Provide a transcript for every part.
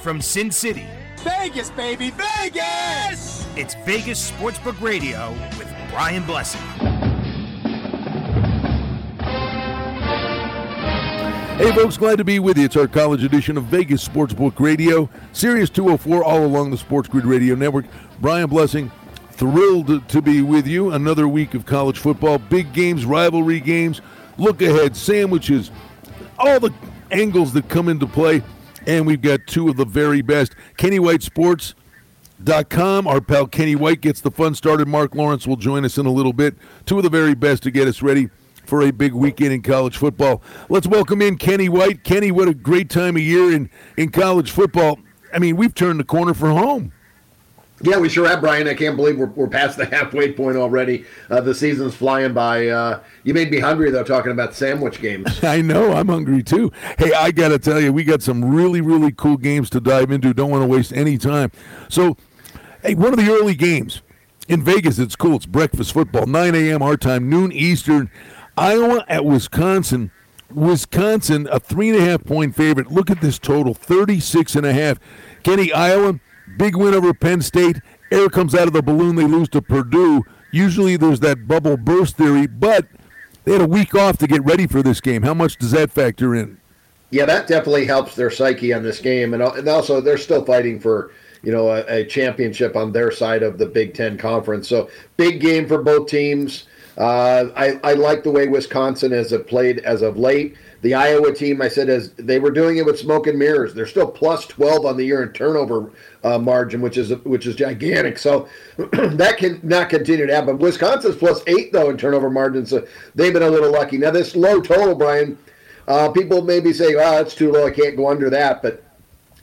from Sin City. Vegas, baby, Vegas! It's Vegas Sportsbook Radio with Brian Blessing. Hey, folks, glad to be with you. It's our college edition of Vegas Sportsbook Radio, Sirius 204, all along the Sports Grid Radio Network. Brian Blessing, thrilled to be with you. Another week of college football, big games, rivalry games, look ahead, sandwiches, all the angles that come into play. And we've got two of the very best. Kenny White Sports. Dot com. Our pal Kenny White gets the fun started. Mark Lawrence will join us in a little bit. Two of the very best to get us ready for a big weekend in college football. Let's welcome in Kenny White. Kenny, what a great time of year in, in college football. I mean, we've turned the corner for home. Yeah, we sure have, Brian. I can't believe we're, we're past the halfway point already. Uh, the season's flying by. Uh, you made me hungry, though, talking about sandwich games. I know. I'm hungry, too. Hey, I got to tell you, we got some really, really cool games to dive into. Don't want to waste any time. So, hey, one of the early games in Vegas, it's cool. It's breakfast football, 9 a.m. our time, noon Eastern. Iowa at Wisconsin. Wisconsin, a three and a half point favorite. Look at this total 36 and a half. Kenny, Iowa, big win over Penn State. Air comes out of the balloon. They lose to Purdue. Usually there's that bubble burst theory, but they had a week off to get ready for this game. How much does that factor in? Yeah, that definitely helps their psyche on this game, and also they're still fighting for you know a, a championship on their side of the Big Ten conference. So big game for both teams. Uh, I, I like the way Wisconsin has played as of late. The Iowa team, I said, as they were doing it with smoke and mirrors. They're still plus 12 on the year in turnover uh, margin, which is which is gigantic. So that can not continue to happen. Wisconsin's plus eight though in turnover margin, so they've been a little lucky. Now this low total, Brian, uh, people maybe say, "Oh, it's too low. I can't go under that," but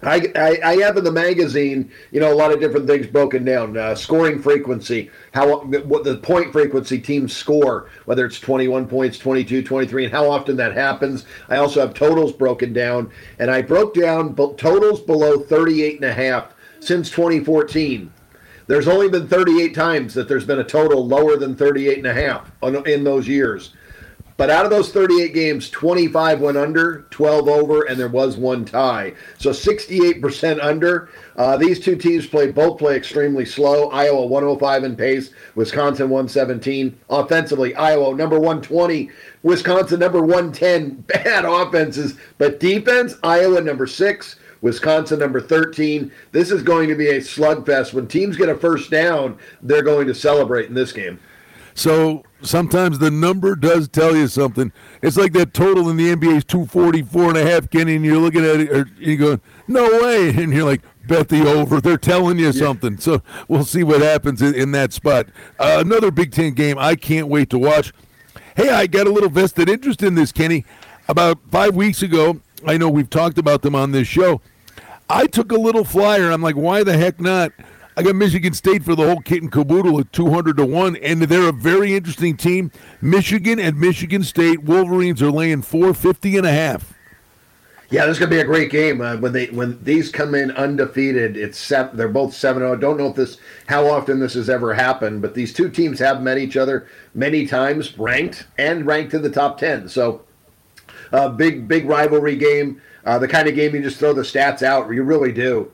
I, I, I, have in the magazine, you know, a lot of different things broken down. Uh, scoring frequency, how what the point frequency teams score, whether it's 21 points, 22, 23, and how often that happens. I also have totals broken down, and I broke down totals below 38 and a half since 2014. There's only been 38 times that there's been a total lower than 38 and a half in those years. But out of those 38 games, 25 went under, 12 over, and there was one tie. So 68% under. Uh, these two teams play both play extremely slow. Iowa 105 in pace, Wisconsin 117. Offensively, Iowa number 120, Wisconsin number 110. Bad offenses, but defense, Iowa number six. Wisconsin number 13. This is going to be a slugfest. When teams get a first down, they're going to celebrate in this game. So sometimes the number does tell you something. It's like that total in the NBA is 244 and a half, Kenny, and you're looking at it, or you're going, no way. And you're like, bet the over. They're telling you something. So we'll see what happens in, in that spot. Uh, another Big Ten game I can't wait to watch. Hey, I got a little vested interest in this, Kenny. About five weeks ago, I know we've talked about them on this show. I took a little flyer. I'm like, why the heck not? I got Michigan State for the whole kit and caboodle at 200 to 1, and they're a very interesting team. Michigan and Michigan State Wolverines are laying 450 and a half. Yeah, this is gonna be a great game. Uh, when they when these come in undefeated, it's they're both seven zero. Oh. Don't know if this how often this has ever happened, but these two teams have met each other many times, ranked and ranked in the top ten. So, uh, big big rivalry game. Uh, the kind of game you just throw the stats out. You really do.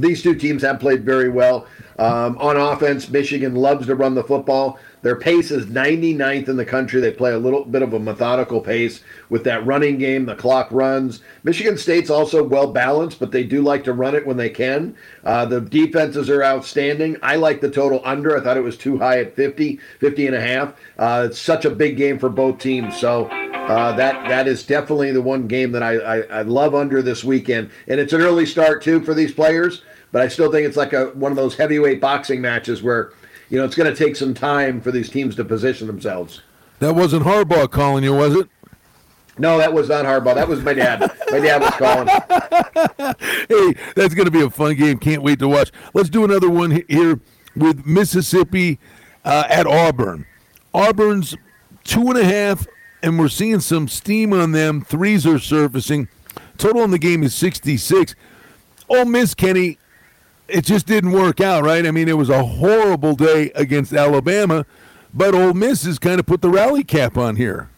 These two teams have played very well. Um, on offense, Michigan loves to run the football. Their pace is 99th in the country. They play a little bit of a methodical pace with that running game. The clock runs. Michigan State's also well balanced, but they do like to run it when they can. Uh, the defenses are outstanding. I like the total under. I thought it was too high at 50, 50 and a half. Uh, it's such a big game for both teams. So uh, that that is definitely the one game that I, I, I, love under this weekend, and it's an early start too for these players. But I still think it's like a one of those heavyweight boxing matches where, you know, it's going to take some time for these teams to position themselves. That wasn't Harbaugh calling you, was it? No, that was not Harbaugh. That was my dad. my dad was calling. hey, that's going to be a fun game. Can't wait to watch. Let's do another one here with Mississippi uh, at Auburn. Auburn's two and a half and we're seeing some steam on them. Threes are surfacing. Total in the game is 66. Ole Miss, Kenny, it just didn't work out, right? I mean, it was a horrible day against Alabama, but Ole Miss has kind of put the rally cap on here.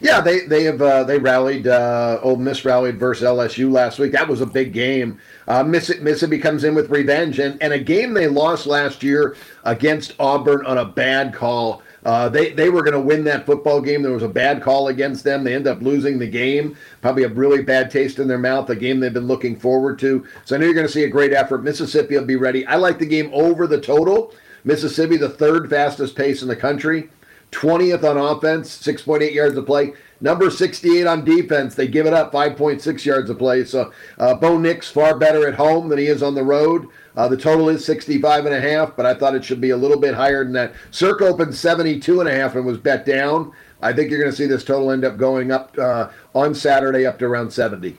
Yeah, they they have uh, they rallied. Uh, Ole Miss rallied versus LSU last week. That was a big game. Uh, Mississippi comes in with revenge, and, and a game they lost last year against Auburn on a bad call. Uh, they they were going to win that football game. There was a bad call against them. They end up losing the game. Probably a really bad taste in their mouth. A game they've been looking forward to. So I know you're going to see a great effort. Mississippi will be ready. I like the game over the total. Mississippi, the third fastest pace in the country. 20th on offense, 6.8 yards of play. Number 68 on defense, they give it up 5.6 yards of play. So uh, Bo Nix far better at home than he is on the road. Uh, the total is 65 and a half, but I thought it should be a little bit higher than that. Circa opened 72 and a half and was bet down. I think you're going to see this total end up going up uh, on Saturday up to around 70.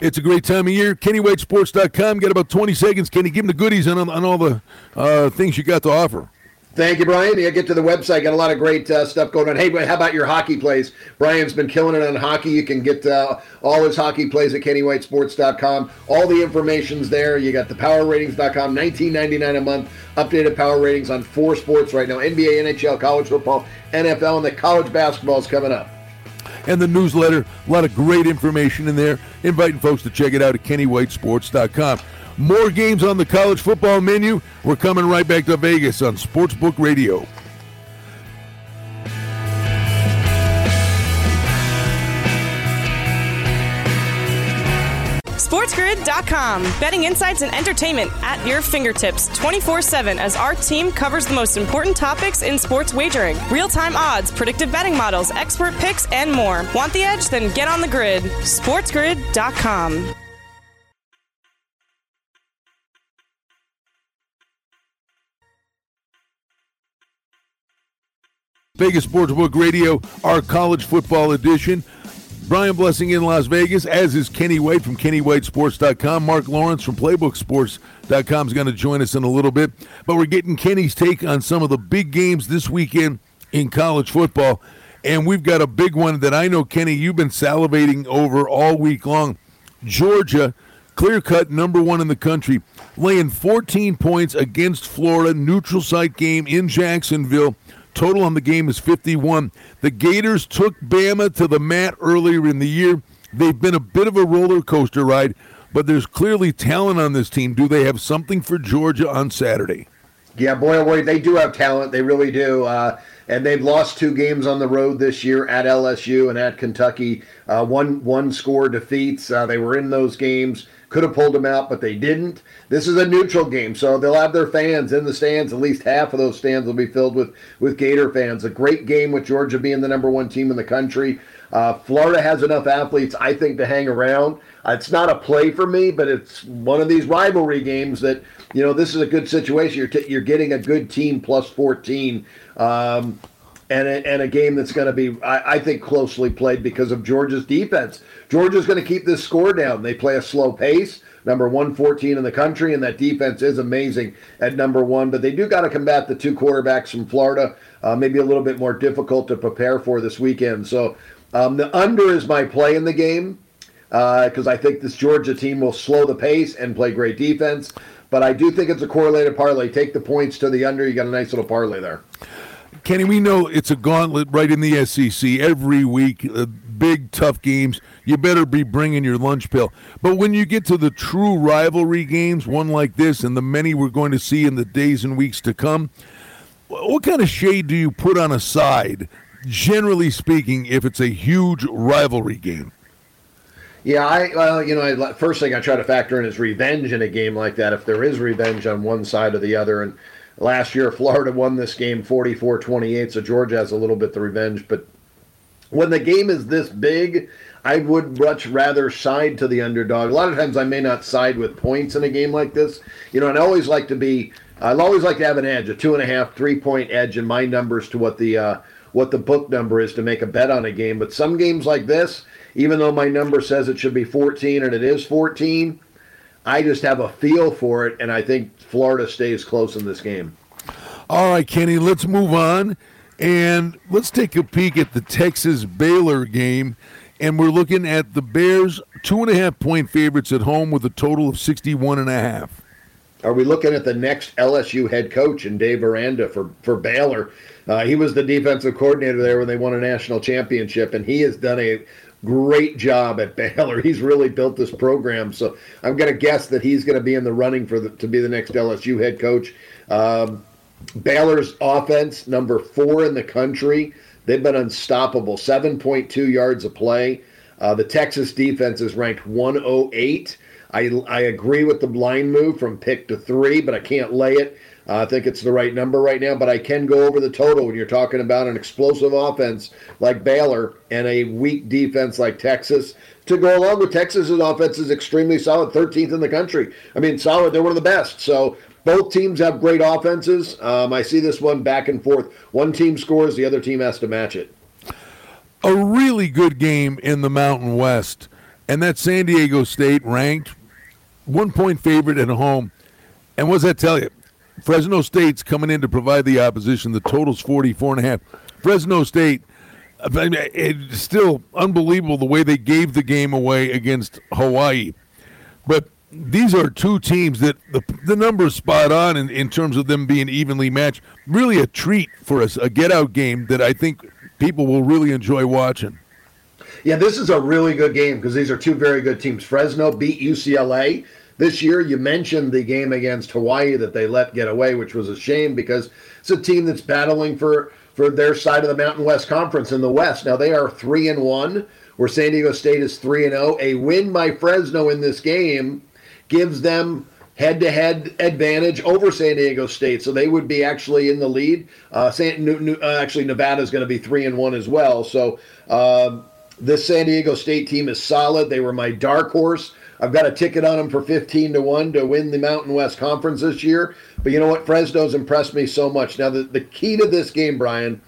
It's a great time of year. KennyWhiteSports.com. Got about 20 seconds. Kenny, give them the goodies on, on all the uh, things you got to offer. Thank you, Brian. Yeah, get to the website. Got a lot of great uh, stuff going on. Hey, how about your hockey plays? Brian's been killing it on hockey. You can get uh, all his hockey plays at KennyWhiteSports.com. All the information's there. You got the PowerRatings.com, $19.99 a month. Updated power ratings on four sports right now: NBA, NHL, college football, NFL, and the college basketball is coming up. And the newsletter, a lot of great information in there. Inviting folks to check it out at KennyWhiteSports.com. More games on the college football menu. We're coming right back to Vegas on Sportsbook Radio. SportsGrid.com. Betting insights and entertainment at your fingertips 24 7 as our team covers the most important topics in sports wagering real time odds, predictive betting models, expert picks, and more. Want the edge? Then get on the grid. SportsGrid.com. Vegas Sportsbook Radio, our college football edition. Brian Blessing in Las Vegas, as is Kenny White from KennyWhiteSports.com. Mark Lawrence from PlaybookSports.com is going to join us in a little bit. But we're getting Kenny's take on some of the big games this weekend in college football. And we've got a big one that I know, Kenny, you've been salivating over all week long. Georgia, clear cut number one in the country, laying 14 points against Florida, neutral site game in Jacksonville. Total on the game is 51. The Gators took Bama to the mat earlier in the year. They've been a bit of a roller coaster ride, but there's clearly talent on this team. Do they have something for Georgia on Saturday? Yeah, boy, oh boy, they do have talent. They really do. Uh, and they've lost two games on the road this year at LSU and at Kentucky. Uh, one one score defeats. Uh, they were in those games. Could have pulled them out, but they didn't. This is a neutral game, so they'll have their fans in the stands. At least half of those stands will be filled with with Gator fans. A great game with Georgia being the number one team in the country. Uh, Florida has enough athletes, I think, to hang around. It's not a play for me, but it's one of these rivalry games that you know this is a good situation. You're t- you're getting a good team plus 14. Um, and a, and a game that's going to be, I, I, think, closely played because of Georgia's defense. Georgia's going to keep this score down. They play a slow pace, number 114 in the country, and that defense is amazing at number one. But they do got to combat the two quarterbacks from Florida, uh, maybe a little bit more difficult to prepare for this weekend. So um, the under is my play in the game because uh, I think this Georgia team will slow the pace and play great defense. But I do think it's a correlated parlay. Take the points to the under. You got a nice little parlay there. Kenny, we know it's a gauntlet right in the SEC every week. Uh, big, tough games. You better be bringing your lunch pill. But when you get to the true rivalry games, one like this, and the many we're going to see in the days and weeks to come, what kind of shade do you put on a side, generally speaking, if it's a huge rivalry game? Yeah, I well, you know, I, first thing I try to factor in is revenge in a game like that. If there is revenge on one side or the other, and Last year, Florida won this game 44 28, so Georgia has a little bit the revenge. But when the game is this big, I would much rather side to the underdog. A lot of times I may not side with points in a game like this. You know, and I always like to be, I always like to have an edge, a two and a half, three point edge in my numbers to what the, uh, what the book number is to make a bet on a game. But some games like this, even though my number says it should be 14 and it is 14, I just have a feel for it, and I think Florida stays close in this game. All right, Kenny, let's move on. And let's take a peek at the Texas Baylor game. And we're looking at the Bears, two and a half point favorites at home with a total of 61 and a half. are we looking at the next LSU head coach in Dave Aranda for for Baylor? Uh, he was the defensive coordinator there when they won a national championship, and he has done a great job at Baylor. He's really built this program, so I'm going to guess that he's going to be in the running for the, to be the next LSU head coach. Um, Baylor's offense, number four in the country. They've been unstoppable, 7.2 yards a play. Uh, the Texas defense is ranked 108. I, I agree with the line move from pick to three, but I can't lay it. Uh, I think it's the right number right now, but I can go over the total when you're talking about an explosive offense like Baylor and a weak defense like Texas. To go along with Texas's offense is extremely solid, 13th in the country. I mean, solid. They're one of the best. So both teams have great offenses. Um, I see this one back and forth. One team scores, the other team has to match it. A really good game in the Mountain West, and that San Diego State ranked one point favorite at home. And what does that tell you? Fresno State's coming in to provide the opposition. The total's 44 and a half. Fresno State, it's still unbelievable the way they gave the game away against Hawaii. But these are two teams that the, the number's spot on in, in terms of them being evenly matched. Really a treat for us, a get out game that I think people will really enjoy watching. Yeah, this is a really good game because these are two very good teams. Fresno beat UCLA this year. You mentioned the game against Hawaii that they let get away, which was a shame because it's a team that's battling for for their side of the Mountain West Conference in the West. Now they are three and one, where San Diego State is three and zero. Oh. A win by Fresno in this game gives them head-to-head advantage over San Diego State, so they would be actually in the lead. Uh, San, New, New, uh, actually, Nevada is going to be three and one as well. So um, this San Diego State team is solid. They were my dark horse. I've got a ticket on them for 15 to 1 to win the Mountain West Conference this year. But you know what? Fresno's impressed me so much. Now, the, the key to this game, Brian,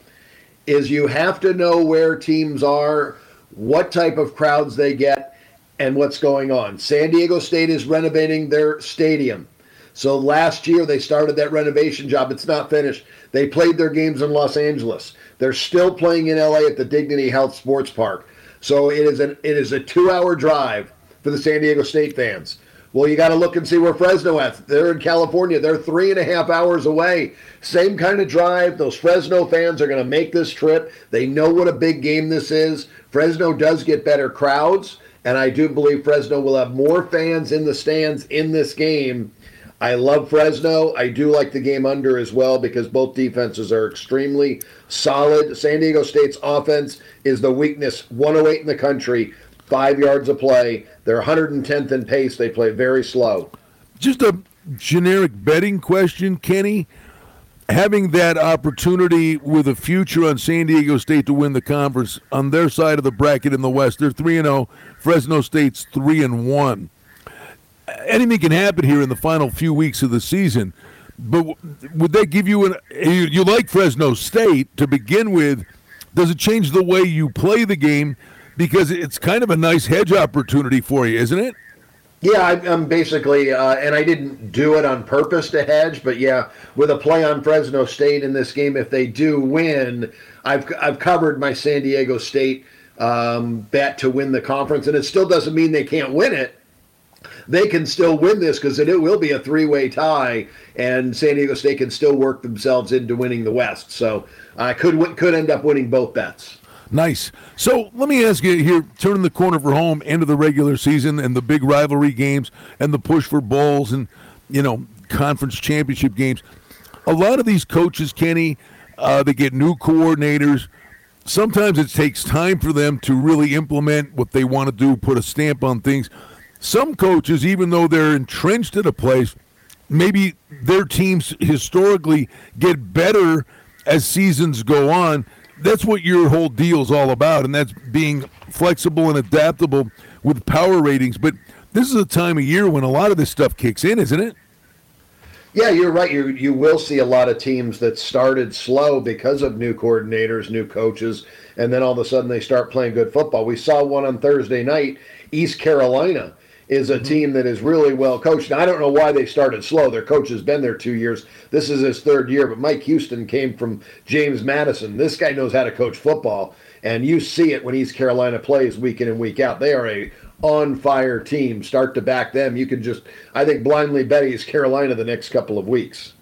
is you have to know where teams are, what type of crowds they get, and what's going on. San Diego State is renovating their stadium. So last year they started that renovation job. It's not finished. They played their games in Los Angeles. They're still playing in LA at the Dignity Health Sports Park. So it is an it is a two hour drive for the San Diego State fans. Well, you got to look and see where Fresno at. They're in California. They're three and a half hours away. Same kind of drive. Those Fresno fans are going to make this trip. They know what a big game this is. Fresno does get better crowds and I do believe Fresno will have more fans in the stands in this game. I love Fresno. I do like the game under as well because both defenses are extremely solid. San Diego State's offense is the weakness, 108 in the country, five yards of play. They're 110th in pace. They play very slow. Just a generic betting question, Kenny having that opportunity with a future on San Diego State to win the conference on their side of the bracket in the West. They're 3 and 0. Fresno State's 3 and 1. Anything can happen here in the final few weeks of the season. But would that give you an you like Fresno State to begin with? Does it change the way you play the game because it's kind of a nice hedge opportunity for you, isn't it? Yeah, I, am basically, uh, and I didn't do it on purpose to hedge, but yeah, with a play on Fresno State in this game, if they do win, I've I've covered my San Diego State um, bet to win the conference, and it still doesn't mean they can't win it. They can still win this because it, it will be a three-way tie, and San Diego State can still work themselves into winning the West. So I could could end up winning both bets. Nice. So let me ask you here, turning the corner for home, end of the regular season and the big rivalry games and the push for bowls and, you know, conference championship games. A lot of these coaches, Kenny, uh, they get new coordinators. Sometimes it takes time for them to really implement what they want to do, put a stamp on things. Some coaches, even though they're entrenched at a place, maybe their teams historically get better as seasons go on that's what your whole deal is all about, and that's being flexible and adaptable with power ratings. But this is a time of year when a lot of this stuff kicks in, isn't it? Yeah, you're right. You you will see a lot of teams that started slow because of new coordinators, new coaches, and then all of a sudden they start playing good football. We saw one on Thursday night, East Carolina is a mm-hmm. team that is really well coached. Now, I don't know why they started slow. Their coach has been there two years. This is his third year, but Mike Houston came from James Madison. This guy knows how to coach football. And you see it when East Carolina plays week in and week out. They are a on fire team. Start to back them. You can just, I think, blindly bet East Carolina the next couple of weeks.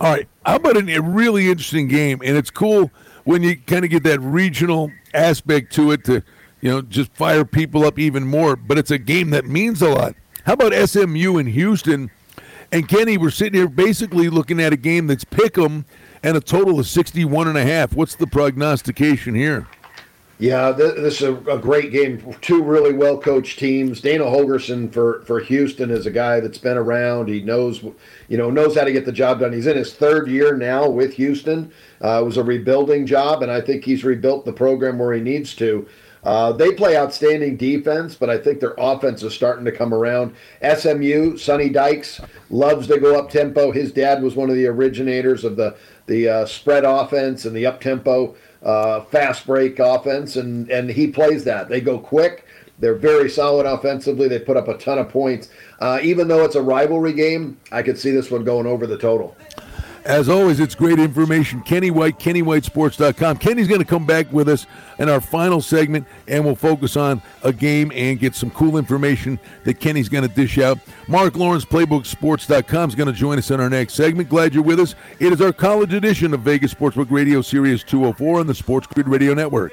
All right. How about a really interesting game? And it's cool when you kind of get that regional aspect to it to, you know, just fire people up even more. But it's a game that means a lot. How about SMU in Houston? And Kenny, we're sitting here basically looking at a game that's pick 'em and a total of 61 and a half. What's the prognostication here? Yeah, this is a, great game. Two really well coached teams. Dana Holgorsen for for Houston is a guy that's been around. He knows, you know, knows how to get the job done. He's in his third year now with Houston. Uh, it was a rebuilding job, and I think he's rebuilt the program where he needs to. Uh, they play outstanding defense, but I think their offense is starting to come around. SMU, Sonny Dykes loves to go up tempo. His dad was one of the originators of the the uh, spread offense and the up tempo uh, fast break offense, and and he plays that. They go quick. They're very solid offensively. They put up a ton of points. Uh, even though it's a rivalry game, I could see this one going over the total. As always, it's great information. Kenny White, KennyWhiteSports.com. Kenny's going to come back with us in our final segment, and we'll focus on a game and get some cool information that Kenny's going to dish out. Mark Lawrence, PlaybookSports.com, is going to join us in our next segment. Glad you're with us. It is our college edition of Vegas Sportsbook Radio Sirius 204 on the Sports Grid Radio Network.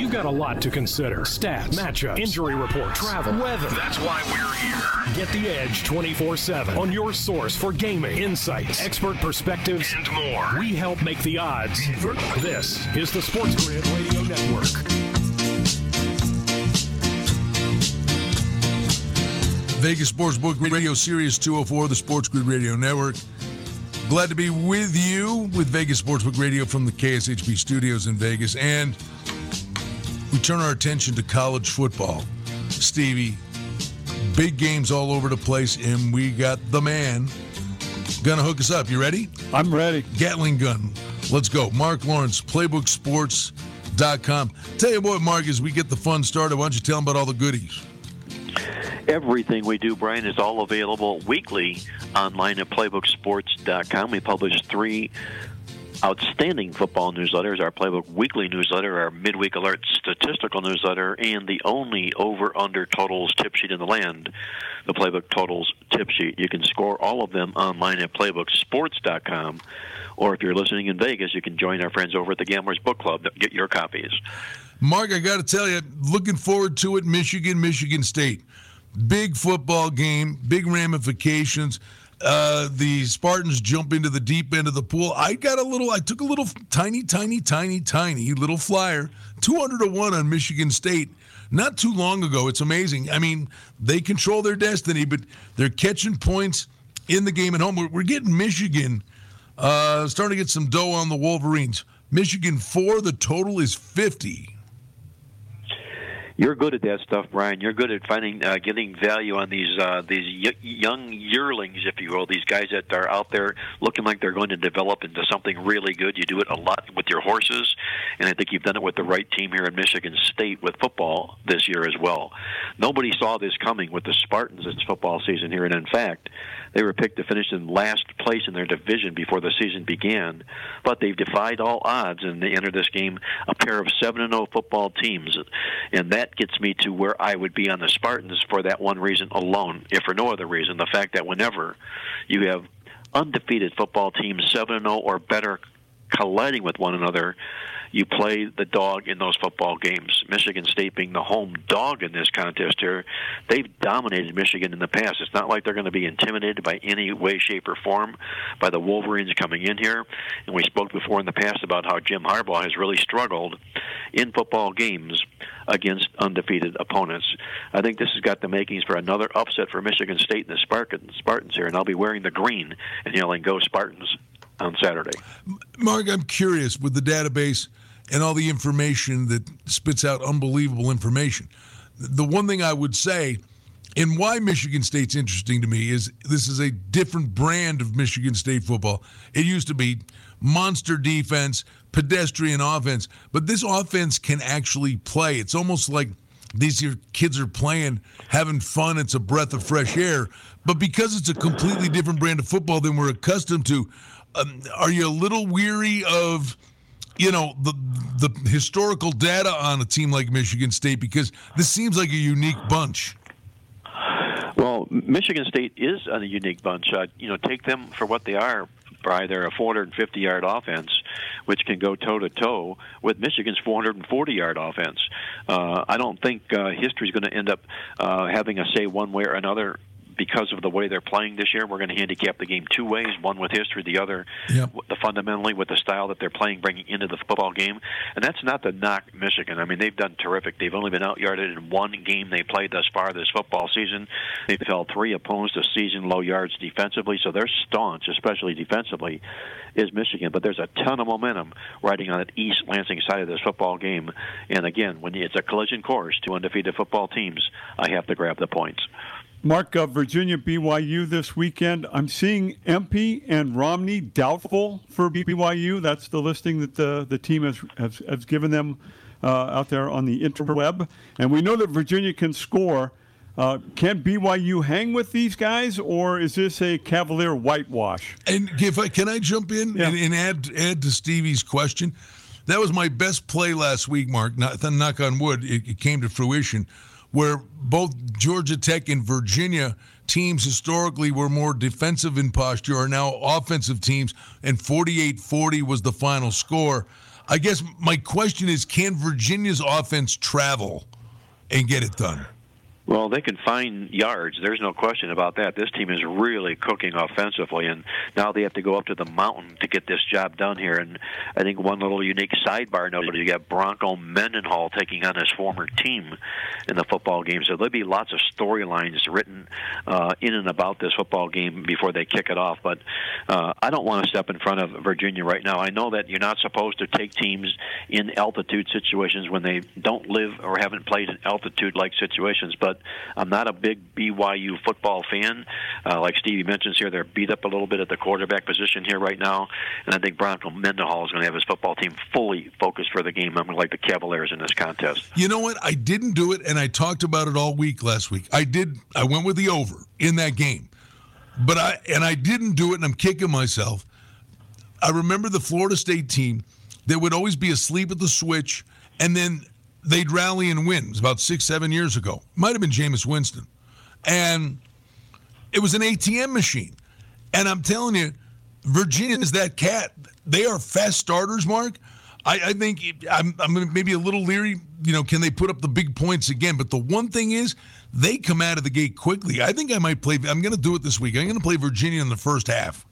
You've got a lot to consider. Stats, matchups, injury reports, travel, weather. That's why we're here. Get the edge 24 7 on your source for gaming, insights, expert perspectives, and more. We help make the odds. This is the Sports Grid Radio Network. Vegas Sportsbook Radio Sirius 204, the Sports Grid Radio Network. Glad to be with you with Vegas Sportsbook Radio from the KSHP studios in Vegas. And we turn our attention to college football. Stevie, big games all over the place, and we got the man gonna hook us up. You ready? I'm ready. Gatling gun. Let's go. Mark Lawrence, PlaybookSports.com. Tell you what, Mark, as we get the fun started, why don't you tell them about all the goodies? Everything we do, Brian, is all available weekly online at PlaybookSports.com. We publish three outstanding football newsletters, our Playbook Weekly newsletter, our Midweek Alert statistical newsletter, and the only over under totals tip sheet in the land, the Playbook Totals tip sheet. You can score all of them online at PlaybookSports.com. Or if you're listening in Vegas, you can join our friends over at the Gamblers Book Club to get your copies. Mark, I got to tell you, looking forward to it. Michigan, Michigan State. Big football game, big ramifications uh, the Spartans jump into the deep end of the pool. I got a little, I took a little tiny, tiny, tiny, tiny little flyer, 200 to 1 on Michigan State not too long ago. It's amazing. I mean, they control their destiny, but they're catching points in the game at home. We're, we're getting Michigan uh, starting to get some dough on the Wolverines. Michigan 4, the total is 50 you're good at that stuff, Brian. You're good at finding, uh, getting value on these uh, these y- young yearlings, if you will. These guys that are out there looking like they're going to develop into something really good. You do it a lot with your horses, and I think you've done it with the right team here in Michigan State with football this year as well. Nobody saw this coming with the Spartans this football season here, and in fact, they were picked to finish in last place in their division before the season began, but they've defied all odds and they enter this game a pair of seven and zero oh football teams, and that gets me to where I would be on the Spartans for that one reason alone, if for no other reason. The fact that whenever you have undefeated football teams seven and zero oh or better colliding with one another, you play the dog in those football games. Michigan State being the home dog in this contest here, they've dominated Michigan in the past. It's not like they're going to be intimidated by any way, shape, or form by the Wolverines coming in here. And we spoke before in the past about how Jim Harbaugh has really struggled in football games against undefeated opponents. I think this has got the makings for another upset for Michigan State and the Spartans here, and I'll be wearing the green and yelling, Go Spartans. on Saturday. Mark, I'm curious with the database and all the information that spits out unbelievable information. The one thing I would say, and why Michigan State's interesting to me, is this is a different brand of Michigan State football. It used to be monster defense, pedestrian offense, but this offense can actually play. It's almost like these kids are playing, having fun. It's a breath of fresh air. But because it's a completely different brand of football than we're accustomed to, um, are you a little weary of? You know the the historical data on a team like Michigan State because this seems like a unique bunch. Well, Michigan State is a unique bunch. Uh, you know, take them for what they are. Bry, they're a 450-yard offense, which can go toe-to-toe with Michigan's 440-yard offense. Uh, I don't think uh, history is going to end up uh, having a say one way or another because of the way they're playing this year, we're going to handicap the game two ways: one with history, the other, yep. the fundamentally with the style that they're playing, bringing into the football game. And that's not to knock Michigan. I mean, they've done terrific. They've only been outyarded in one game they played thus far this football season. They've held three opponents to season low yards defensively, so they're staunch, especially defensively. Is Michigan, but there's a ton of momentum riding on that East Lansing side of this football game. And again, when it's a collision course, two undefeated football teams, I have to grab the points. Mark, uh, Virginia BYU this weekend. I'm seeing MP and Romney doubtful for BYU. That's the listing that the, the team has, has, has given them uh, out there on the interweb. And we know that Virginia can score. Uh, can BYU hang with these guys, or is this a Cavalier whitewash? And if I can, I jump in yeah. and, and, add add to Stevie's question. That was my best play last week, Mark. Not, knock on wood, it, it came to fruition where both Georgia Tech and Virginia teams historically were more defensive in posture are now offensive teams, and 48 40 was the final score. I guess my question is can Virginia's offense travel and get it done? Well, they can find yards. There's no question about that. This team is really cooking offensively, and now they have to go up to the mountain to get this job done here. And I think one little unique sidebar note: you got Bronco Mendenhall taking on his former team in the football game, so there'll be lots of storylines written uh, in and about this football game before they kick it off. But uh, I don't want to step in front of Virginia right now. I know that you're not supposed to take teams in altitude situations when they don't live or haven't played in altitude-like situations, but I'm not a big BYU football fan. Uh, like Stevie mentions here, they're beat up a little bit at the quarterback position here right now, and I think Bronco Mendenhall is going to have his football team fully focused for the game. I'm going to like the Cavaliers in this contest. You know what? I didn't do it, and I talked about it all week last week. I did. I went with the over in that game, but I and I didn't do it, and I'm kicking myself. I remember the Florida State team that would always be asleep at the switch, and then they'd rally and win. It was about six, seven years ago. Might have been Jameis Winston. And it was an ATM machine. And I'm telling you, Virginia is that cat. They are fast starters, Mark. I, I think I'm, I'm maybe a little leery. You know, can they put up the big points again? But the one thing is, they come out of the gate quickly. I think I might play. I'm going to do it this week. I'm going to play Virginia in the first half.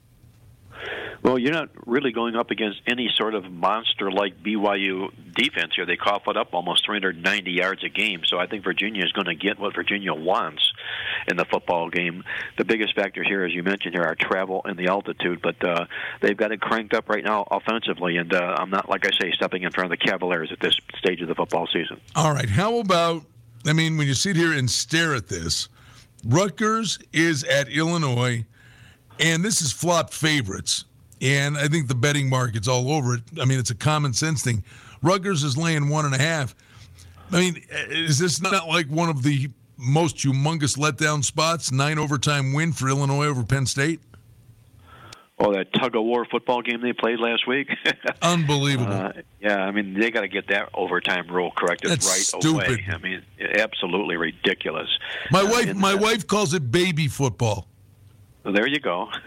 Well, you're not really going up against any sort of monster like BYU defense here. They cough it up almost 390 yards a game. So I think Virginia is going to get what Virginia wants in the football game. The biggest factor here, as you mentioned here, are travel and the altitude. But uh, they've got it cranked up right now offensively. And uh, I'm not, like I say, stepping in front of the Cavaliers at this stage of the football season. All right. How about, I mean, when you sit here and stare at this, Rutgers is at Illinois, and this is flop favorites. And I think the betting market's all over it. I mean, it's a common sense thing. Rutgers is laying one and a half. I mean, is this not like one of the most humongous letdown spots? Nine overtime win for Illinois over Penn State? Oh, that tug of war football game they played last week. Unbelievable. Uh, yeah, I mean they got to get that overtime rule corrected That's right stupid. away. I mean, absolutely ridiculous. My uh, wife, my wife calls it baby football. There you go.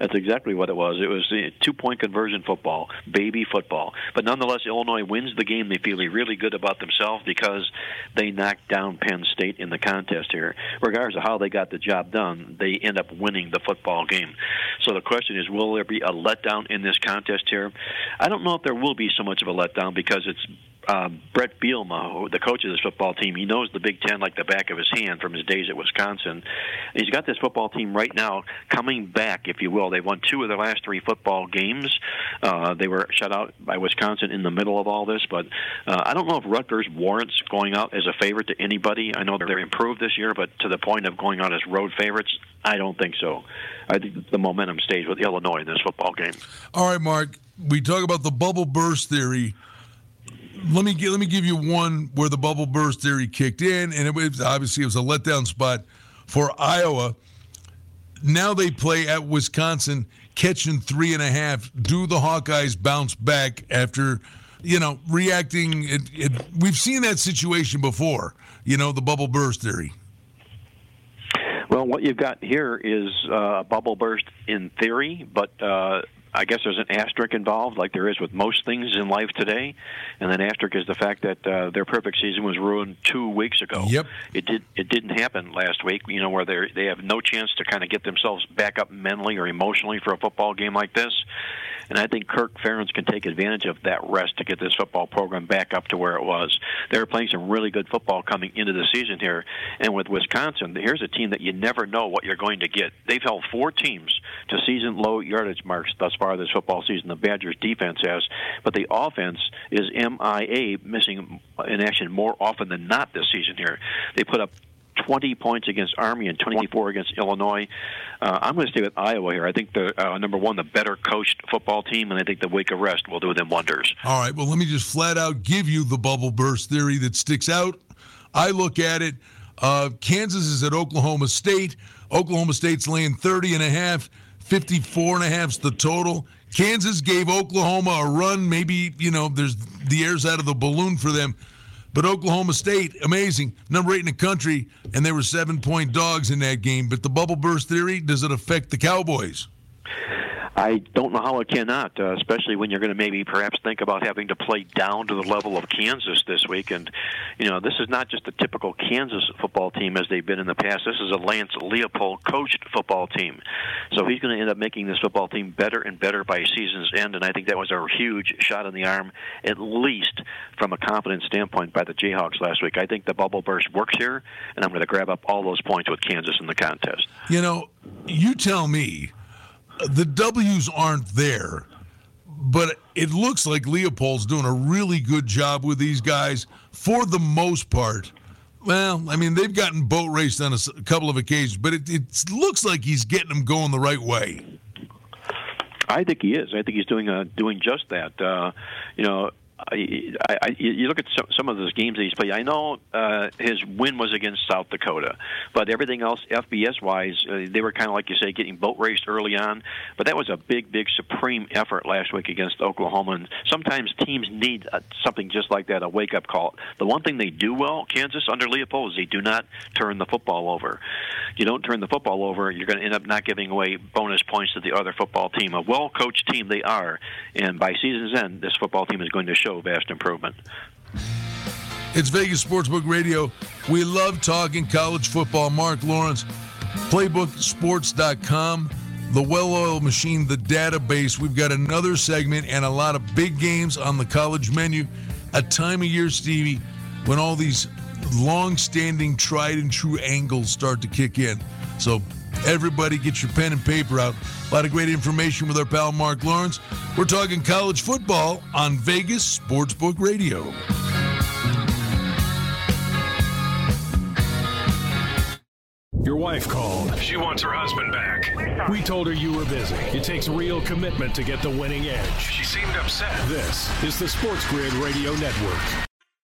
That's exactly what it was. It was a two-point conversion football, baby football. But nonetheless, Illinois wins the game. They feel really good about themselves because they knocked down Penn State in the contest here. Regardless of how they got the job done, they end up winning the football game. So the question is, will there be a letdown in this contest here? I don't know if there will be so much of a letdown because it's uh, Bret Bielema, the coach of this football team, he knows the Big Ten like the back of his hand from his days at Wisconsin. He's got this football team right now coming back, if you will. They've won two of their last three football games. Uh, they were shut out by Wisconsin in the middle of all this, but uh, I don't know if Rutgers warrants going out as a favorite to anybody. I know they're improved this year, but to the point of going out as road favorites, I don't think so. I think the momentum stays with Illinois in this football game. All right, Mark. We talk about the bubble burst theory let me let me give you one where the bubble burst theory kicked in, and it was obviously it was a letdown spot for Iowa. Now they play at Wisconsin, catching three and a half. Do the Hawkeyes bounce back after, you know, reacting? It, it, we've seen that situation before. You know, the bubble burst theory. Well, what you've got here is uh, a bubble burst in theory, but uh, I guess there's an asterisk involved, like there is with most things in life today, and then asterisk is the fact that uh, their perfect season was ruined two weeks ago. Yep, it did. It didn't happen last week. You know, where they they have no chance to kind of get themselves back up mentally or emotionally for a football game like this. And I think Kirk Ferentz can take advantage of that rest to get this football program back up to where it was. They're playing some really good football coming into the season here. And with Wisconsin, here's a team that you never know what you're going to get. They've held four teams to season low yardage marks thus far this football season. The Badgers defense has, but the offense is MIA, missing in action more often than not this season here. They put up 20 points against Army and 24 against Illinois. Uh, I'm going to stay with Iowa here. I think the uh, number one, the better coached football team, and I think the week of rest will do them wonders. All right. Well, let me just flat out give you the bubble burst theory that sticks out. I look at it. Uh, Kansas is at Oklahoma State. Oklahoma State's laying 30 and a half. 54 and a half's the total. Kansas gave Oklahoma a run. Maybe, you know, there's the air's out of the balloon for them. But Oklahoma State, amazing, number eight in the country, and they were seven point dogs in that game. But the bubble burst theory, does it affect the Cowboys? I don't know how it cannot, uh, especially when you're going to maybe perhaps think about having to play down to the level of Kansas this week. And, you know, this is not just a typical Kansas football team as they've been in the past. This is a Lance Leipold coached football team. So he's going to end up making this football team better and better by season's end. And I think that was a huge shot in the arm, at least from a confidence standpoint, by the Jayhawks last week. I think the bubble burst works here, and I'm going to grab up all those points with Kansas in the contest. You know, you tell me the W's aren't there, but it looks like Leipold's doing a really good job with these guys for the most part. Well, I mean, they've gotten boat raced on a couple of occasions, but it, it looks like he's getting them going the right way. I think he is. I think he's doing uh, doing just that. Uh, you know, I, I, you look at some, of those games that he's played. I know uh, his win was against South Dakota, but everything else, FBS wise, uh, they were kind of like you say, getting boat raced early on. But that was a big, big supreme effort last week against Oklahoma. And sometimes teams need uh, something just like that, a wake up call. The one thing they do well, Kansas under Leipold, is they do not turn the football over. You don't turn the football over, you're going to end up not giving away bonus points to the other football team. A well coached team they are, and by season's end, this football team is going to show show vast improvement. It's Vegas Sportsbook Radio. We love talking college football. Mark Lawrence, PlaybookSports.com, the well oiled machine, the database. We've got another segment and a lot of big games on the college menu. A time of year, Stevie, when all these long standing, tried and true angles start to kick in. So Everybody get your pen and paper out. A lot of great information with our pal Mark Lawrence. We're talking college football on Vegas Sportsbook Radio. Your wife called. She wants her husband back. We told her you were busy. It takes real commitment to get the winning edge. She seemed upset. This is the Sports Grid Radio Network.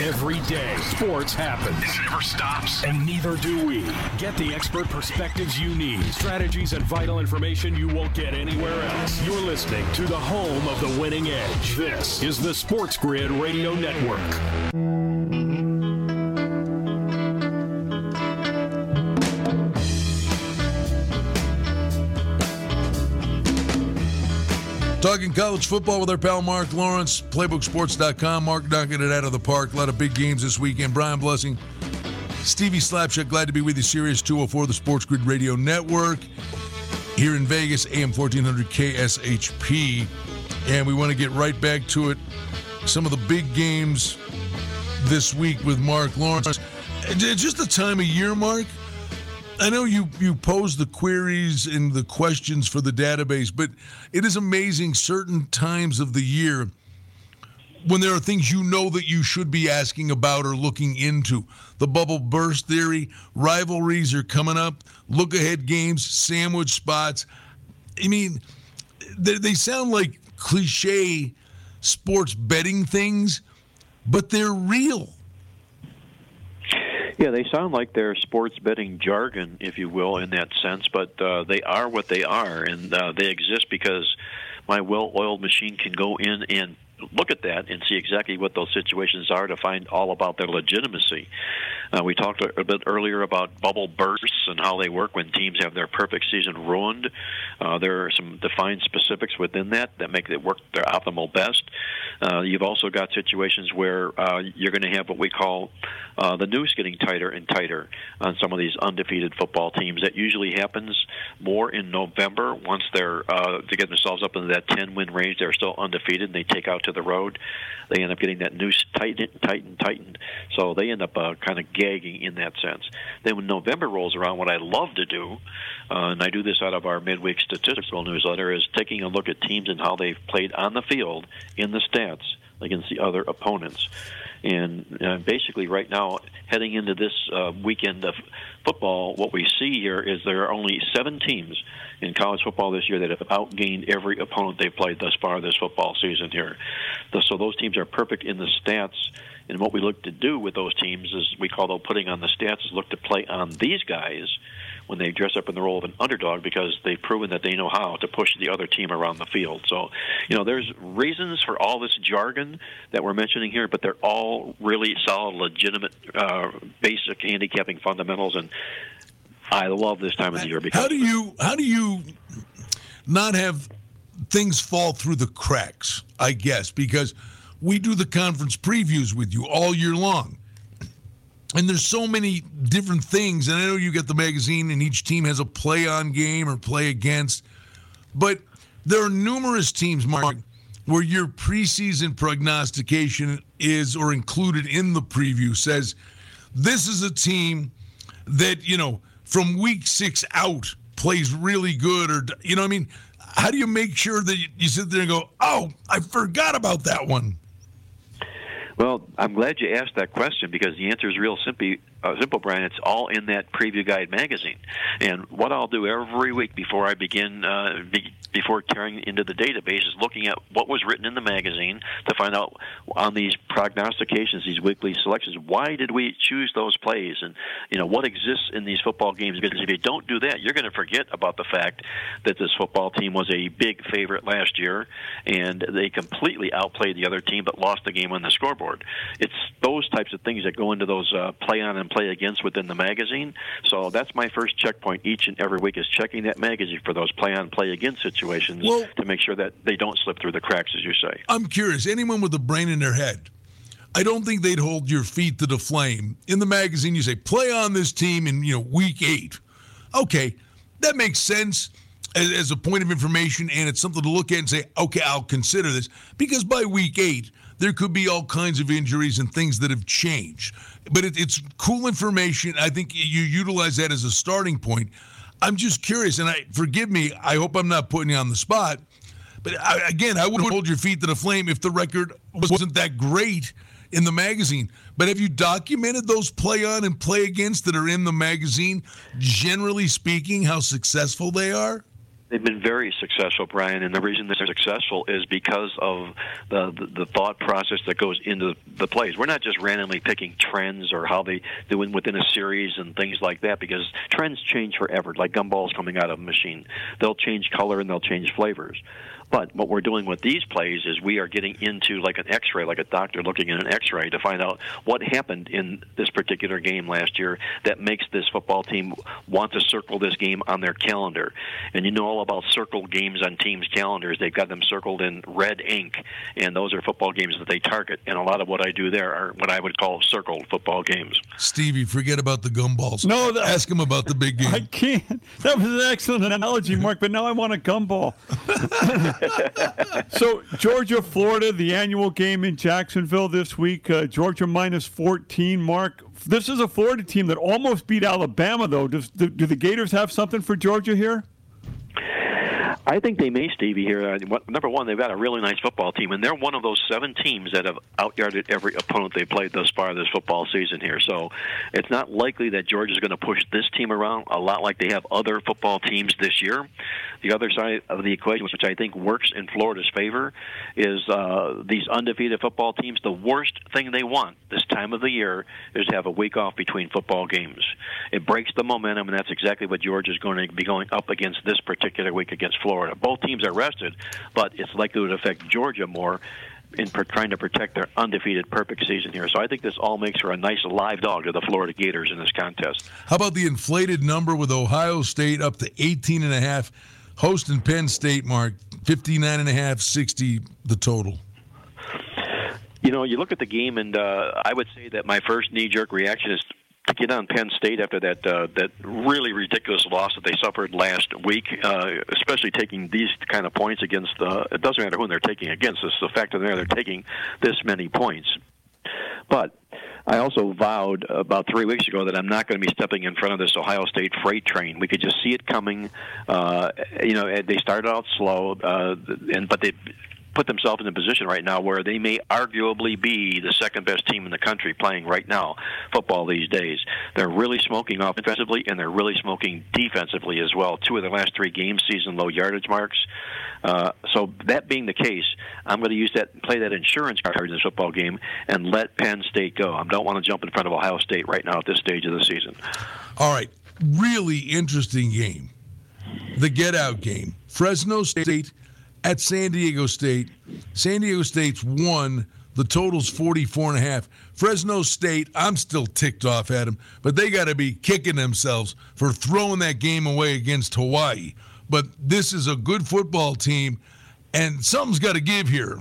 Every day, sports happens. It never stops. And neither do we. Get the expert perspectives you need, strategies, and vital information you won't get anywhere else. You're listening to the home of the winning edge. This is the Sports Grid Radio Network. Talking college football with our pal Mark Lawrence, PlaybookSports.com. Mark knocking it out of the park. A lot of big games this weekend. Brian Blessing, Stevie Slapshot, glad to be with you. Sirius 204, the Sports Grid Radio Network. Here in Vegas, AM 1400 KSHP. And we want to get right back to it. Some of the big games this week with Mark Lawrence. Just the time of year, Mark. I know you you pose the queries and the questions for the database, but it is amazing certain times of the year when there are things you know that you should be asking about or looking into. The bubble burst theory, rivalries are coming up, look ahead games, sandwich spots. I mean, they, they sound like cliche sports betting things, but they're real. Yeah, they sound like they're sports betting jargon, if you will, in that sense, but uh, they are what they are, and uh, they exist because my well-oiled machine can go in and look at that and see exactly what those situations are to find all about their legitimacy. Uh, we talked a bit earlier about bubble bursts and how they work when teams have their perfect season ruined. Uh, there are some defined specifics within that that make it work their optimal best. Uh, you've also got situations where uh, you're going to have what we call uh, the noose getting tighter and tighter on some of these undefeated football teams. That usually happens more in November once they're uh, to get themselves up into that 10 win range. They're still undefeated and they take out to the road. They end up getting that noose tightened, tightened, tightened. So they end up uh, kind of gagging in that sense. Then when November rolls around, what I love to do, uh, and I do this out of our midweek statistical newsletter, is taking a look at teams and how they've played on the field in the stats against the other opponents. And uh, basically, right now, heading into this uh, weekend of football, what we see here is there are only seven teams in college football this year that have outgained every opponent they've played thus far this football season here. So those teams are perfect in the stats. And what we look to do with those teams is we call them putting on the stats is look to play on these guys when they dress up in the role of an underdog because they've proven that they know how to push the other team around the field. So, you know, there's reasons for all this jargon that we're mentioning here, but they're all really solid, legitimate, uh, basic handicapping fundamentals. And I love this time of the year because how do you how do you not have things fall through the cracks? I guess because we do the conference previews with you all year long and there's so many different things. And I know you get the magazine, and each team has a play on game or play against. But there are numerous teams, Mark, where your preseason prognostication is or included in the preview says this is a team that, you know, from week six out plays really good or, you know, I mean, how do you make sure that you sit there and go, oh, I forgot about that one? Well, I'm glad you asked that question because the answer is real simple. Uh, simple, Brian. It's all in that preview guide magazine. And what I'll do every week before I begin, uh, be, before carrying into the database, is looking at what was written in the magazine to find out on these prognostications, these weekly selections, why did we choose those plays, and you know what exists in these football games. Because if you don't do that, you're going to forget about the fact that this football team was a big favorite last year, and they completely outplayed the other team, but lost the game on the scoreboard. It's those types of things that go into those uh, play on and play against within the magazine. So that's my first checkpoint each and every week is checking that magazine for those play on play against situations well, to make sure that they don't slip through the cracks, as you say. I'm curious. Anyone with a brain in their head. I don't think they'd hold your feet to the flame. In the magazine, you say, play on this team in you know week eight. Okay, that makes sense as, as, a point of information, and it's something to look at and say, okay, I'll consider this. Because by week eight, there could be all kinds of injuries and things that have changed but it, it's cool information. I think you utilize that as a starting point. I'm just curious, and I forgive me. I hope I'm not putting you on the spot. But I, again, I wouldn't hold your feet to the flame if the record wasn't that great in the magazine. But have you documented those play on and play against that are in the magazine? Generally speaking, how successful they are. They've been very successful, Brian, and the reason they're successful is because of the, the, the thought process that goes into the plays. We're not just randomly picking trends or how they do within a series and things like that, because trends change forever, like gumballs coming out of a machine. They'll change color and they'll change flavors But what we're doing with these plays is we are getting into like an X-ray, like a doctor looking at an X-ray to find out what happened in this particular game last year that makes this football team want to circle this game on their calendar. And you know all about circled games on teams' calendars. They've got them circled in red ink, and those are football games that they target. And a lot of what I do there are what I would call circled football games. Stevie, forget about the gumballs. No, that- ask him about the big game. I can't. That was an excellent analogy, Mark, but now I want a gumball. so, Georgia, Florida, the annual game in Jacksonville this week. Uh, Georgia minus 14. Mark, this is a Florida team that almost beat Alabama, though. Does, do, do the Gators have something for Georgia here? I think they may, Stevie. Here, uh, number one, they've got a really nice football team, and they're one of those seven teams that have outyarded every opponent they played thus far this football season. Here, so it's not likely that Georgia's going to push this team around a lot like they have other football teams this year. The other side of the equation, which I think works in Florida's favor, is uh, these undefeated football teams. The worst thing they want this time of the year is to have a week off between football games. It breaks the momentum, and that's exactly what Georgia's going to be going up against this particular week against Florida. Both teams are rested, but it's likely to affect Georgia more in per- trying to protect their undefeated perfect season here. So I think this all makes for a nice live dog to the Florida Gators in this contest. How about the inflated number with Ohio State up to 18 and a half, hosting Penn State, Mark, 59 and a half, 60 the total. You know, you look at the game, and uh, I would say that my first knee-jerk reaction is get on Penn State after that uh, that really ridiculous loss that they suffered last week, uh, especially taking these kind of points against. Uh, it doesn't matter who they're taking against. It's the fact that they're they're taking this many points. But I also vowed about three weeks ago that I'm not going to be stepping in front of this Ohio State freight train. We could just see it coming. Uh, you know, they started out slow, uh, and but they put themselves in a position right now where they may arguably be the second best team in the country playing right now football these days. They're really smoking offensively and they're really smoking defensively as well. Two of their last three games, season low yardage marks. Uh, so that being the case, I'm going to use that play that insurance card in this football game and let Penn State go. I don't want to jump in front of Ohio State right now at this stage of the season. All right, really interesting game. The get out game. Fresno State at San Diego State. San Diego State's won. The total's 44 and a half. Fresno State, I'm still ticked off at them, but they got to be kicking themselves for throwing that game away against Hawaii. But this is a good football team, and something's got to give here.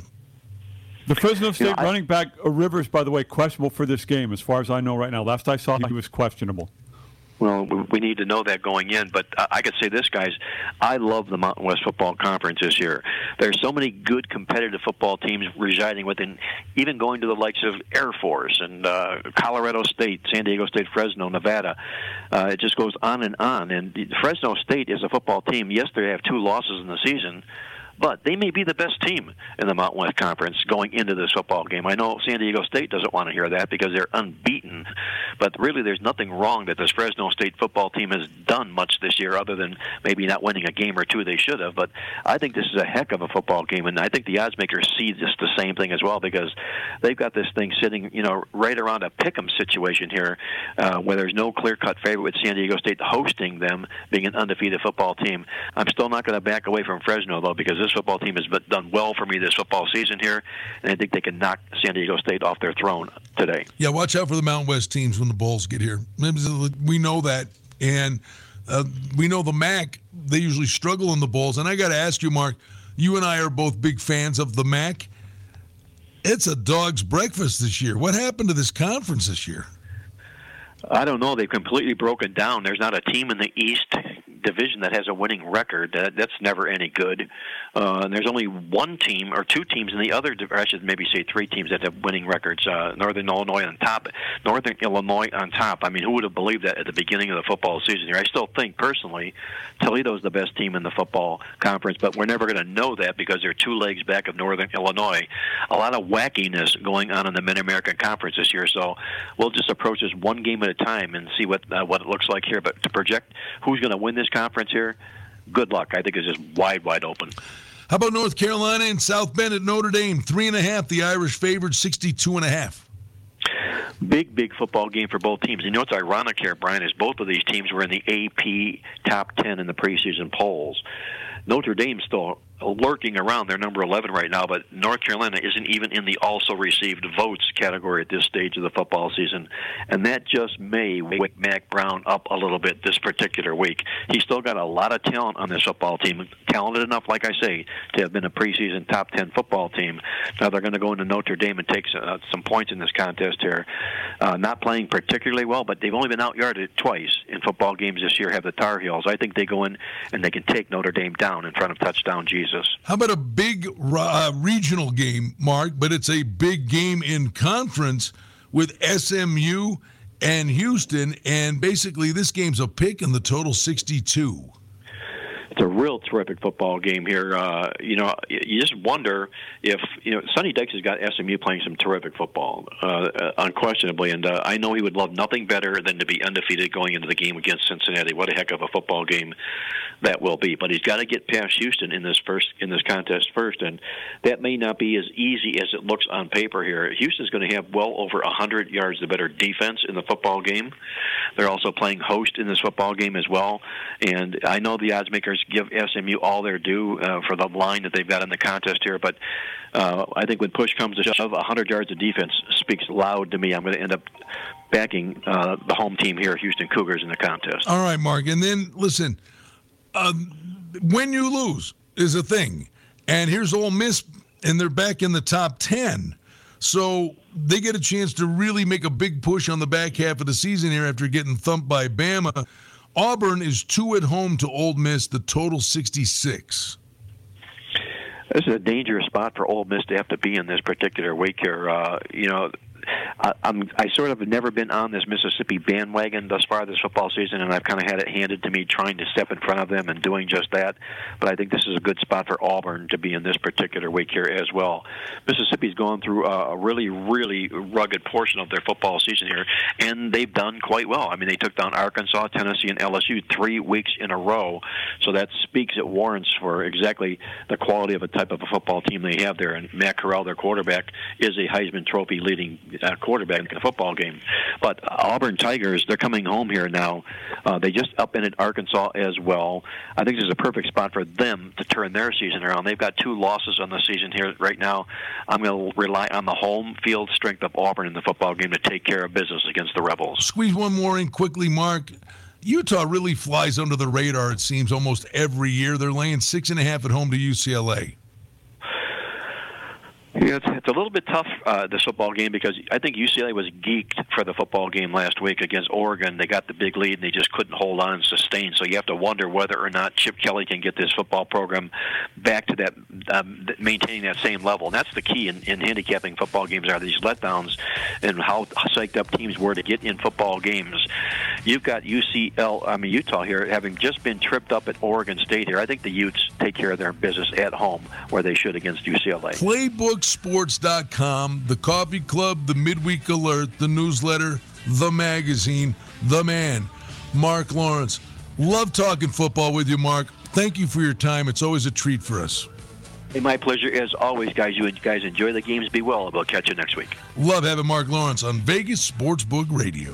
The Fresno State You know, I- running back uh, Rivers, by the way, questionable for this game, as far as I know right now. Last I saw, he was questionable. Well, we need to know that going in. But I could say this, guys. I love the Mountain West Football Conference this year. There's so many good competitive football teams residing within, even going to the likes of Air Force and uh, Colorado State, San Diego State, Fresno, Nevada. Uh, it just goes on and on. And Fresno State is a football team. Yes, they have two losses in the season. But they may be the best team in the Mountain West Conference going into this football game. I know San Diego State doesn't want to hear that because they're unbeaten. But really, there's nothing wrong that this Fresno State football team has done much this year other than maybe not winning a game or two they should have. But I think this is a heck of a football game, and I think the odds makers see just the same thing as well because they've got this thing sitting, you know, right around a pick'em situation here, uh, where there's no clear-cut favorite with San Diego State hosting them, being an undefeated football team. I'm still not going to back away from Fresno though because this football team has done well for me this football season here, and I think they can knock San Diego State off their throne today. Yeah, watch out for the Mountain West teams when the Bulls get here. We know that, and uh, we know the MAC. They usually struggle in the Bulls. And I got to ask you, Mark. You and I are both big fans of the MAC. It's a dog's breakfast this year. What happened to this conference this year? I don't know. They've completely broken down. There's not a team in the East division that has a winning record. That, that's never any good. Uh, and there's only one team or two teams in the other. Or I should maybe say three teams that have winning records. Uh, Northern Illinois on top. Northern Illinois on top. I mean, who would have believed that at the beginning of the football season here? I still think personally, Toledo's the best team in the football conference, but we're never going to know that because they're two legs back of Northern Illinois. A lot of wackiness going on in the Mid American Conference this year. So we'll just approach this one game at a time and see what uh, what it looks like here. But to project who's going to win this conference here, good luck. I think it's just wide, wide open. How about North Carolina and South Bend at Notre Dame? Three and a half. The Irish favored 62 and a half. Big, big football game for both teams. You know what's ironic here, Brian, is both of these teams were in the AP top 10 in the preseason polls. Notre Dame's still lurking around. They're number 11 right now, but North Carolina isn't even in the also received votes category at this stage of the football season, and that just may wake Mack Brown up a little bit this particular week. He's still got a lot of talent on this football team, talented enough, like I say, to have been a preseason top 10 football team. Now they're going to go into Notre Dame and take uh, some points in this contest here. Uh, not playing particularly well, but they've only been out outyarded twice in football games this year. Have the Tar Heels? I think they go in and they can take Notre Dame down in front of touchdown Jesus. How about a big uh, regional game, Mark? But it's a big game in conference with SMU and Houston, and basically this game's a pick in the total 62 it's a real terrific football game here. Uh, you know, you just wonder if you know Sonny Dykes has got SMU playing some terrific football, uh, unquestionably, and uh, I know he would love nothing better than to be undefeated going into the game against Cincinnati. What a heck of a football game that will be! But he's got to get past Houston in this first in this contest first, and that may not be as easy as it looks on paper here. Houston's going to have well over a hundred yards the better defense in the football game. They're also playing host in this football game as well, and I know the odds makers give SMU all their due uh, for the line that they've got in the contest here. But uh, I think when push comes to shove, 100 yards of defense speaks loud to me. I'm going to end up backing uh, the home team here, Houston Cougars, in the contest. All right, Mark. And then listen, um, when you lose is a thing, and here's Ole Miss, and they're back in the top 10. So they get a chance to really make a big push on the back half of the season here after getting thumped by Bama. Auburn is two at home to Ole Miss, the total 66. This is a dangerous spot for Ole Miss to have to be in this particular week here. Uh, you know, I, I'm I sort of have never been on this Mississippi bandwagon thus far this football season, and I've kind of had it handed to me trying to step in front of them and doing just that. But I think this is a good spot for Auburn to be in this particular week here as well. Mississippi's gone through a really, really rugged portion of their football season here, and they've done quite well. I mean, they took down Arkansas, Tennessee, and LSU three weeks in a row, so that speaks it warrants for exactly the quality of a type of a football team they have there. And Matt Corral, their quarterback, is a Heisman Trophy leading uh, quarterback in a football game. But Auburn Tigers, they're coming home here now. Uh, they just upended Arkansas as well. I think this is a perfect spot for them to turn their season around. They've got two losses on the season here right now. I'm going to rely on the home field strength of Auburn in the football game to take care of business against the Rebels. Squeeze one more in quickly, Mark. Utah really flies under the radar, it seems, almost every year. They're laying six and a half at home to UCLA. Yeah, it's, it's a little bit tough uh, this football game because I think UCLA was geeked for the football game last week against Oregon. They got the big lead and they just couldn't hold on and sustain. So you have to wonder whether or not Chip Kelly can get this football program back to that um, maintaining that same level. And that's the key in, in handicapping football games are these letdowns and how psyched up teams were to get in football games. You've got UCL, I mean Utah here, having just been tripped up at Oregon State here. I think the Utes take care of their business at home where they should against UCLA. Playbook sports.com, the coffee club, the midweek alert, the newsletter, the magazine, the man, Mark Lawrence. Love talking football with you, Mark. Thank you for your time. It's always a treat for us. Hey, my pleasure as always, guys. You guys enjoy the games. Be well. We'll catch you next week. Love having Mark Lawrence on Vegas Sportsbook Radio.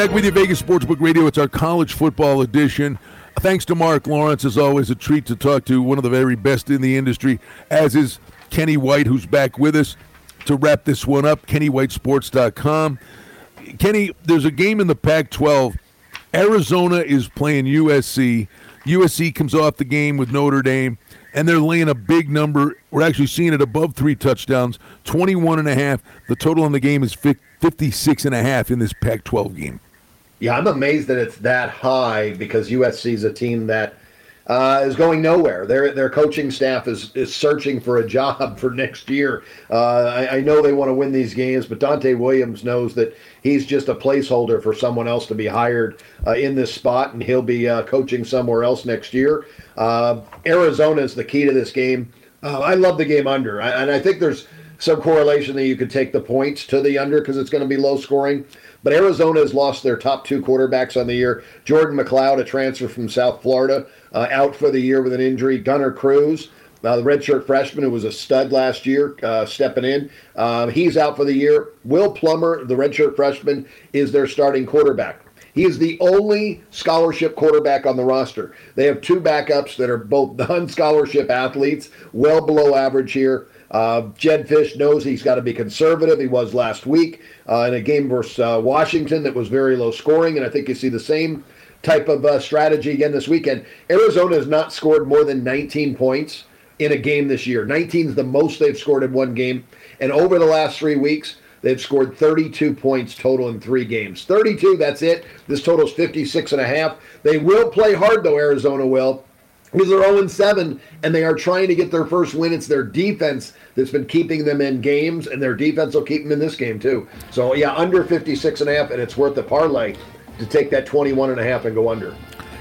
Back with you, Vegas Sportsbook Radio. It's our college football edition. Thanks to Mark Lawrence. As always, a treat to talk to one of the very best in the industry, as is Kenny White, who's back with us to wrap this one up. KennyWhiteSports.com. Kenny, there's a game in the Pac 12. Arizona is playing USC. USC comes off the game with Notre Dame, and they're laying a big number. We're actually seeing it above three touchdowns, 21 and a half. The total on the game is 56 and a half in this Pac-12 game. Yeah, I'm amazed that it's that high because USC is a team that uh, is going nowhere. Their their coaching staff is is searching for a job for next year. Uh, I, I, know they want to win these games, but Donte Williams knows that he's just a placeholder for someone else to be hired uh, in this spot, and he'll be uh, coaching somewhere else next year. Uh, Arizona is the key to this game. Uh, I love the game under, I, and I think there's some correlation that you could take the points to the under because it's going to be low scoring. But Arizona has lost their top two quarterbacks on the year. Jordan McCloud, a transfer from South Florida, uh, out for the year with an injury. Gunner Cruz, uh, the redshirt freshman who was a stud last year, uh, stepping in. Um, he's out for the year. Will Plummer, the redshirt freshman, is their starting quarterback. He is the only scholarship quarterback on the roster. They have two backups that are both non scholarship athletes, well below average here. Uh, Jedd Fisch knows he's got to be conservative. He was last week uh, in a game versus uh, Washington that was very low scoring, and I think you see the same type of uh, strategy again this weekend. Arizona has not scored more than 19 points in a game this year. 19 is the most they've scored in one game, and over the last three weeks, they've scored 32 points total in three games. 32, that's it. This total's 56 and a half. They will play hard though. Arizona will because they're 0 7 and they are trying to get their first win. It's their defense that's been keeping them in games, and their defense will keep them in this game too. So yeah, under 56 and a half, and it's worth the parlay to take that 21 and a half and go under.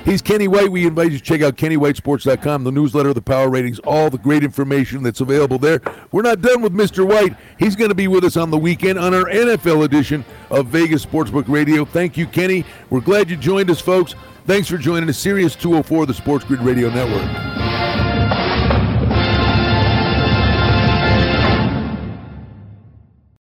He's Kenny White. We invite you to check out KennyWhiteSports.com, the newsletter, the power ratings, all the great information that's available there. We're not done with Mr. White. He's going to be with us on the weekend on our NFL edition of Vegas Sportsbook Radio. Thank you, Kenny. We're glad you joined us, folks. Thanks for joining us, Sirius 204, the Sports Grid Radio Network.